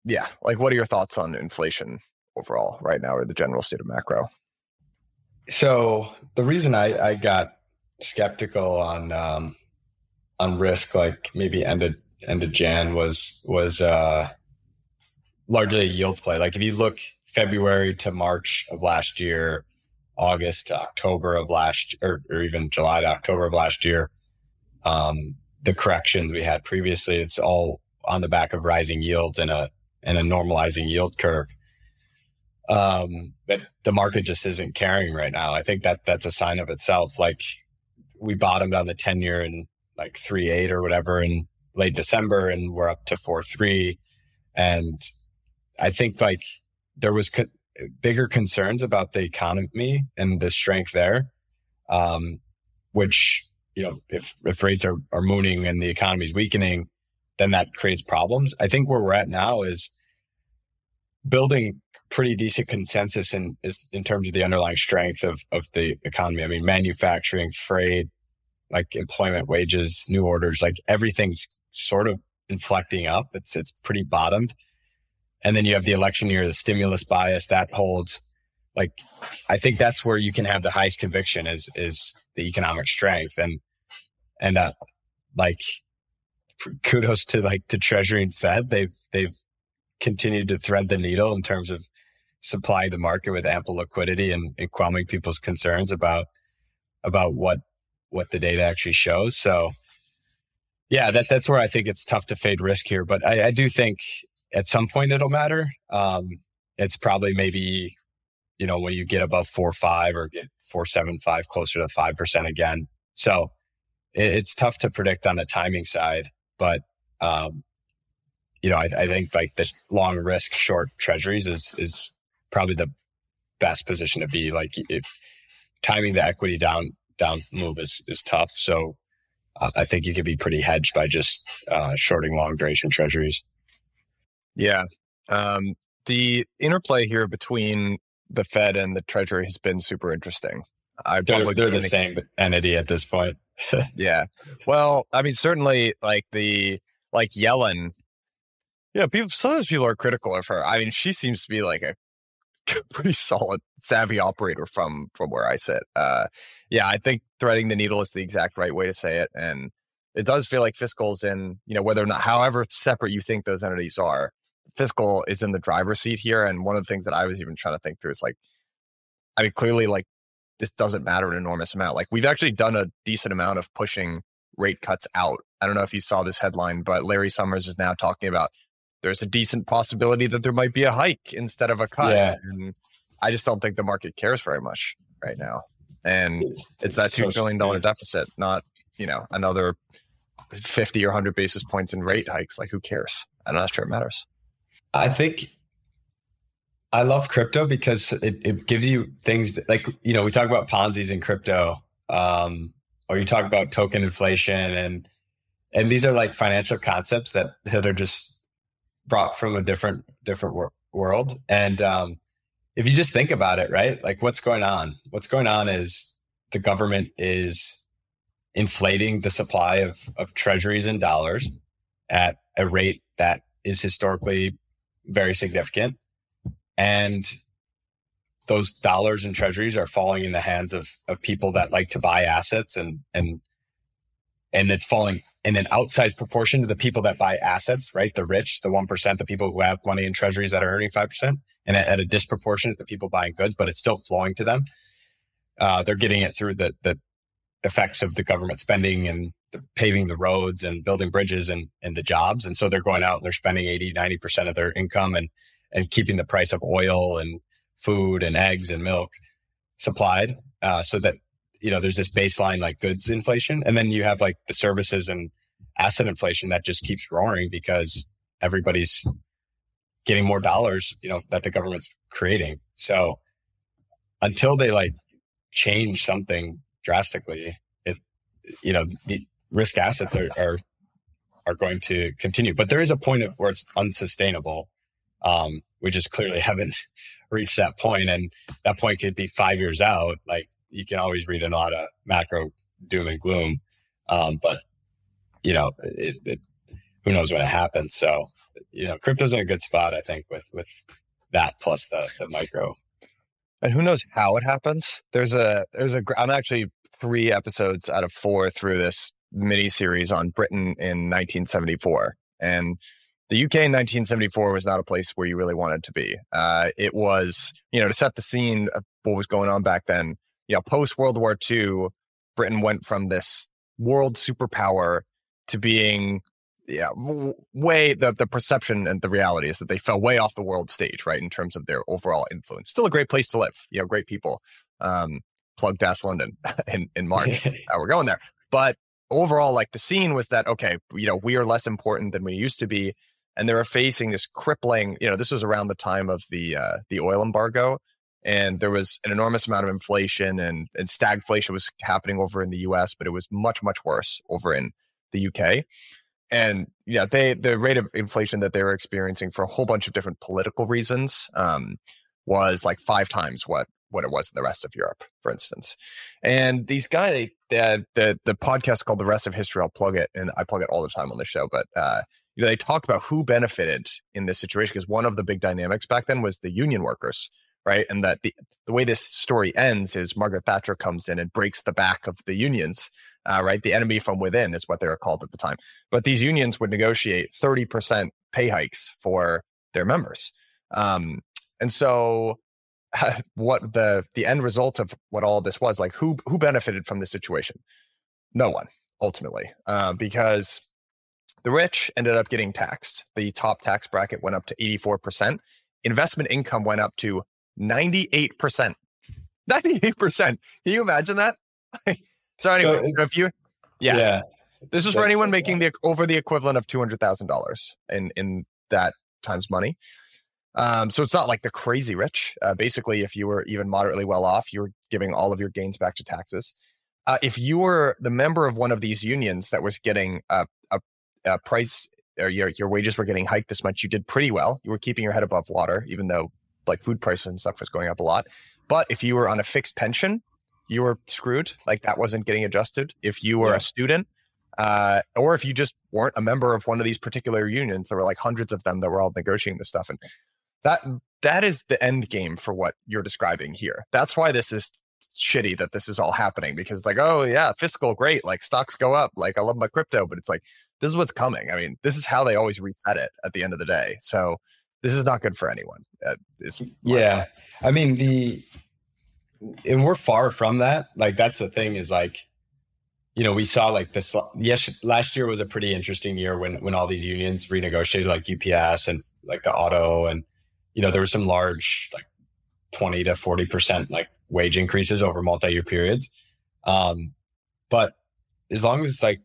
yeah, like what are your thoughts on inflation overall right now, or the general state of macro? So the reason I, I got skeptical on um, on risk, like maybe ended end of Jan was was uh, largely a yields play. Like if you look February to March of last year, August to October of last or, or even July to October of last year, um, the corrections we had previously, it's all on the back of rising yields and a and a normalizing yield curve. Um, but the market just isn't carrying right now. I think that that's a sign of itself. Like we bottomed on the 10 year in like three eight or whatever in late December and we're up to four three. And I think like there was co- bigger concerns about the economy and the strength there, um, which you know if if rates are are mooning and the economy is weakening, then that creates problems. I think where we're at now is building pretty decent consensus in in terms of the underlying strength of of the economy. I mean, manufacturing, freight, like employment wages, new orders, like everything's sort of inflecting up. It's it's pretty bottomed. And then you have the election year, the stimulus bias that holds. Like I think that's where you can have the highest conviction is is the economic strength. And and uh like kudos to like the Treasury and Fed. They've they've continued to thread the needle in terms of supplying the market with ample liquidity and, and quelling people's concerns about about what what the data actually shows. So yeah, that that's where I think it's tough to fade risk here. But I, I do think at some point it'll matter. Um, it's probably maybe, you know, when you get above four five or get four seven five closer to five percent again. So it, it's tough to predict on the timing side, but um, you know, I, I think like the long risk short treasuries is is probably the best position to be. Like if timing the equity down down move is is tough. So uh, I think you could be pretty hedged by just uh, shorting long duration treasuries. Yeah. Um, the interplay here between the Fed and the Treasury has been super interesting. I they're, they're the same entity at this point. (laughs) yeah. Well, I mean, certainly like the like Yellen. Yeah, people. Sometimes people are critical of her. I mean, she seems to be like a (laughs) pretty solid, savvy operator from from where I sit. Uh, yeah, I think threading the needle is the exact right way to say it, and it does feel like fiscal's in you know whether or not, however separate you think those entities are, fiscal is in the driver's seat here. And one of the things that I was even trying to think through is like, I mean, clearly, like this doesn't matter an enormous amount. Like we've actually done a decent amount of pushing rate cuts out. I don't know if you saw this headline, but Larry Summers is now talking about there's a decent possibility that there might be a hike instead of a cut. Yeah. And I just don't think the market cares very much right now. And it's, it's that $2 trillion deficit, not, you know, another 50 or 100 basis points in rate hikes. Like, who cares? I'm not sure it matters. I think I love crypto because it, it gives you things that, like, you know, we talk about Ponzi's in crypto. um, or you talk about token inflation and and these are like financial concepts that that are just brought from a different different wor- world and um, if you just think about it right like what's going on what's going on is the government is inflating the supply of of treasuries and dollars at a rate that is historically very significant and those dollars and treasuries are falling in the hands of of people that like to buy assets and and and it's falling in an outsized proportion to the people that buy assets, right? The rich, the 1%, the people who have money in treasuries that are earning 5%, and at, a disproportionate to people buying goods, but it's still flowing to them. Uh, they're getting it through the, the effects of the government spending and the paving the roads and building bridges and, and the jobs. And so they're going out and they're spending 80, 90% of their income and, and keeping the price of oil and food and eggs and milk supplied uh, so that you know there's this baseline like goods inflation and then you have like the services and asset inflation that just keeps roaring because everybody's getting more dollars you know that the government's creating so until they like change something drastically it you know the risk assets are are, are going to continue. But there is a point of where it's unsustainable. Um, we just clearly (laughs) haven't reached that point and that point could be five years out. Like you can always read a lot of macro doom and gloom. Um, but you know it, it, who knows when it happens. So you know crypto's in a good spot i think with with that plus the the micro. And who knows how it happens? There's a there's a i'm actually three episodes out of four through this mini series on britain in 1974 and the UK in 1974 was not a place where you really wanted to be. Uh, it was, you know, to set the scene of what was going on back then. You know, post World War II, Britain went from this world superpower to being, yeah, way the the perception and the reality is that they fell way off the world stage, right, in terms of their overall influence. Still a great place to live, you know, great people. Um, plug Das London (laughs) in in March. (laughs) uh, we're going there, but overall, like the scene was that okay, you know, we are less important than we used to be and they were facing this crippling. You know, this was around the time of the uh, the oil embargo, and there was an enormous amount of inflation and, and stagflation was happening over in the U.S., but it was much much worse over in the U.K. And yeah, they the rate of inflation that they were experiencing for a whole bunch of different political reasons um, was like five times what what it was in the rest of Europe, for instance. And these guys, the the the podcast called The Rest Is History, I'll plug it, and I plug it all the time on the show, but. Uh, you know, they talked about who benefited in this situation because one of the big dynamics back then was the union workers, right? And that the, the way this story ends is Margaret Thatcher comes in and breaks the back of the unions, uh, right? The enemy from within is what they were called at the time. But these unions would negotiate 30% pay hikes for their members. Um, and so (laughs) what the the end result of what all this was like who who benefited from this situation no one ultimately uh, because the rich ended up getting taxed. The top tax bracket went up to 84%. Investment income went up to 98%. 98%. (laughs) Can you imagine that? (laughs) so anyway, so, if you yeah. yeah. This is for anyone making the over the equivalent of $200,000 in in that times money. Um, so it's not like the crazy rich. Uh, basically, if you were even moderately well off, you were giving all of your gains back to taxes. Uh, if you were the member of one of these unions that was getting a, a uh, price or your your wages were getting hiked this much, you did pretty well. You were keeping your head above water, even though like food prices and stuff was going up a lot. But if you were on a fixed pension, you were screwed. Like that wasn't getting adjusted. If you were yeah. a student, uh, or if you just weren't a member of one of these particular unions, there were like hundreds of them that were all negotiating this stuff, and that that is the end game for what you're describing here. That's why this is shitty that this is all happening because like oh yeah fiscal great like stocks go up like i love my crypto but it's like this is what's coming. I mean, this is how they always reset it at the end of the day. So this is not good for anyone. Uh, yeah. I mean, the, and we're far from that. Like, that's the thing is like, you know, we saw like this. Yes, last year was a pretty interesting year when when all these unions renegotiated, like UPS and like the auto, and you know there were some large like twenty to forty percent like wage increases over multi-year periods. Um, but as long as like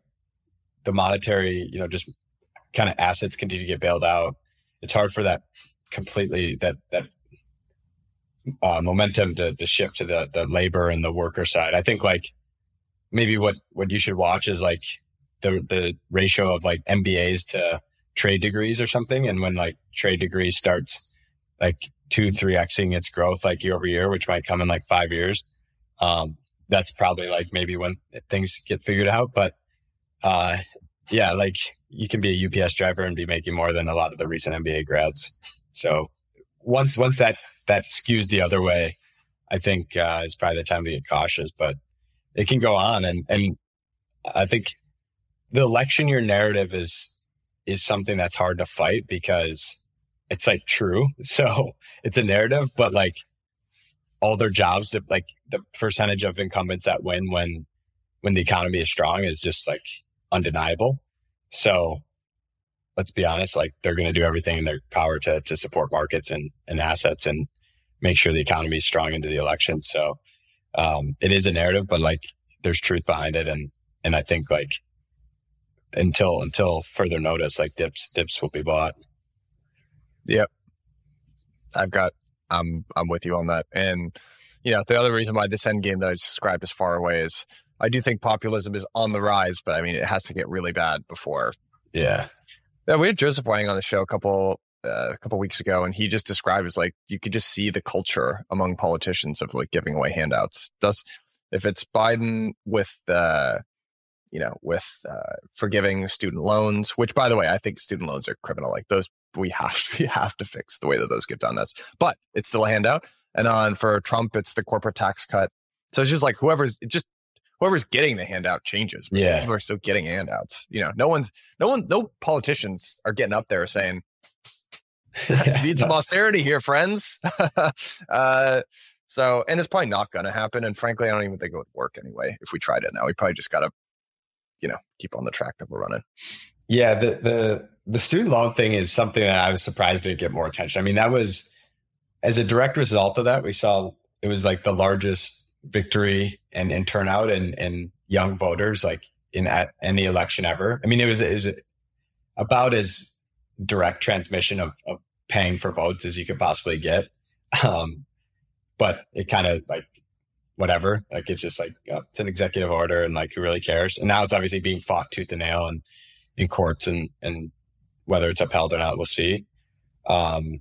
the monetary, you know, just kind of assets continue to get bailed out, it's hard for that completely that that uh, momentum to, to shift to the the labor and the worker side. I think like maybe what what you should watch is like the the ratio of like MBAs to trade degrees or something. And when like trade degrees starts like two, three Xing its growth like year over year, which might come in like five years. Um, that's probably like maybe when things get figured out. But uh, yeah, like you can be a UPS driver and be making more than a lot of the recent MBA grads. So once once that that skews the other way, I think uh, it's probably the time to get cautious. But it can go on, and and I think the election year narrative is is something that's hard to fight because it's like true. (laughs) So it's a narrative, but like all their jobs, like the percentage of incumbents that win when when the economy is strong is just like undeniable. So let's be honest, like they're going to do everything in their power to to support markets and and assets and make sure the economy is strong into the election. So um, it is a narrative, but like there's truth behind it, and and I think like until until further notice, like dips dips will be bought. Yep, I've got I'm I'm with you on that, and you know the other reason why this end game that I described as far away is I do think populism is on the rise, but I mean it has to get really bad before. Yeah, yeah. We had Joseph Wang on the show a couple uh, a couple weeks ago, and he just described as like you could just see the culture among politicians of like giving away handouts. Does if it's Biden with the you know, with uh, forgiving student loans, which by the way, I think student loans are criminal. Like those, we have to, (laughs) we have to fix the way that those get done. That's, but it's still a handout. And on for Trump, it's the corporate tax cut. So it's just like whoever's just whoever's getting the handout changes. Yeah, people are still getting handouts. You know, no one's, no one, no politicians are getting up there saying, (laughs) "Need some (laughs) austerity here, friends." uh, so, and it's probably not going to happen. And frankly, I don't even think it would work anyway if we tried it now. We probably just got to you know keep on the track that we're running. Yeah, the the the student loan thing is something that I was surprised to get more attention. I mean, that was as a direct result of that, we saw it was like the largest victory and, and turnout and and young voters like in at any election ever. I mean, it was, was about as direct transmission of, of paying for votes as you could possibly get. Um, but it kind of like whatever. Like it's just like it's an executive order, and like who really cares? And now it's obviously being fought tooth and nail and in courts, and and whether it's upheld or not, we'll see. Um,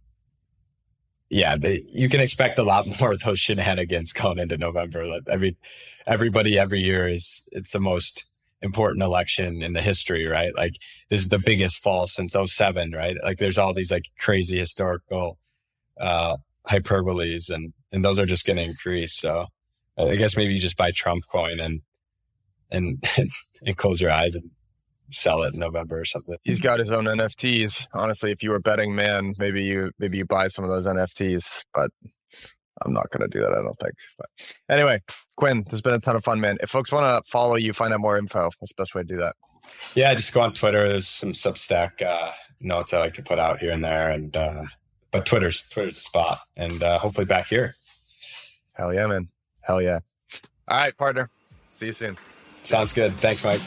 yeah, they, you can expect a lot (laughs) more of those shenanigans going into November. I mean, everybody every year is it's the most important election in the history, right? Like this is the biggest fall since 07, right? Like there's all these like crazy historical uh hyperboles and and those are just going to increase. So I guess maybe you just buy Trump coin and and (laughs) and close your eyes and sell it in November or something. He's got his own NFTs. Honestly, if you were betting man, maybe you maybe you buy some of those NFTs, but I'm not going to do that. I don't think. But anyway, Quinn, this has been a ton of fun, man. If folks want to follow you, find out more info. What's the best way to do that? Yeah, just go on Twitter. There's some Substack uh, notes I like to put out here and there, and uh, but Twitter's Twitter's the spot, and uh, hopefully back here. Hell yeah, man. Hell yeah. All right, partner. See you soon. Sounds good. Thanks, Mike.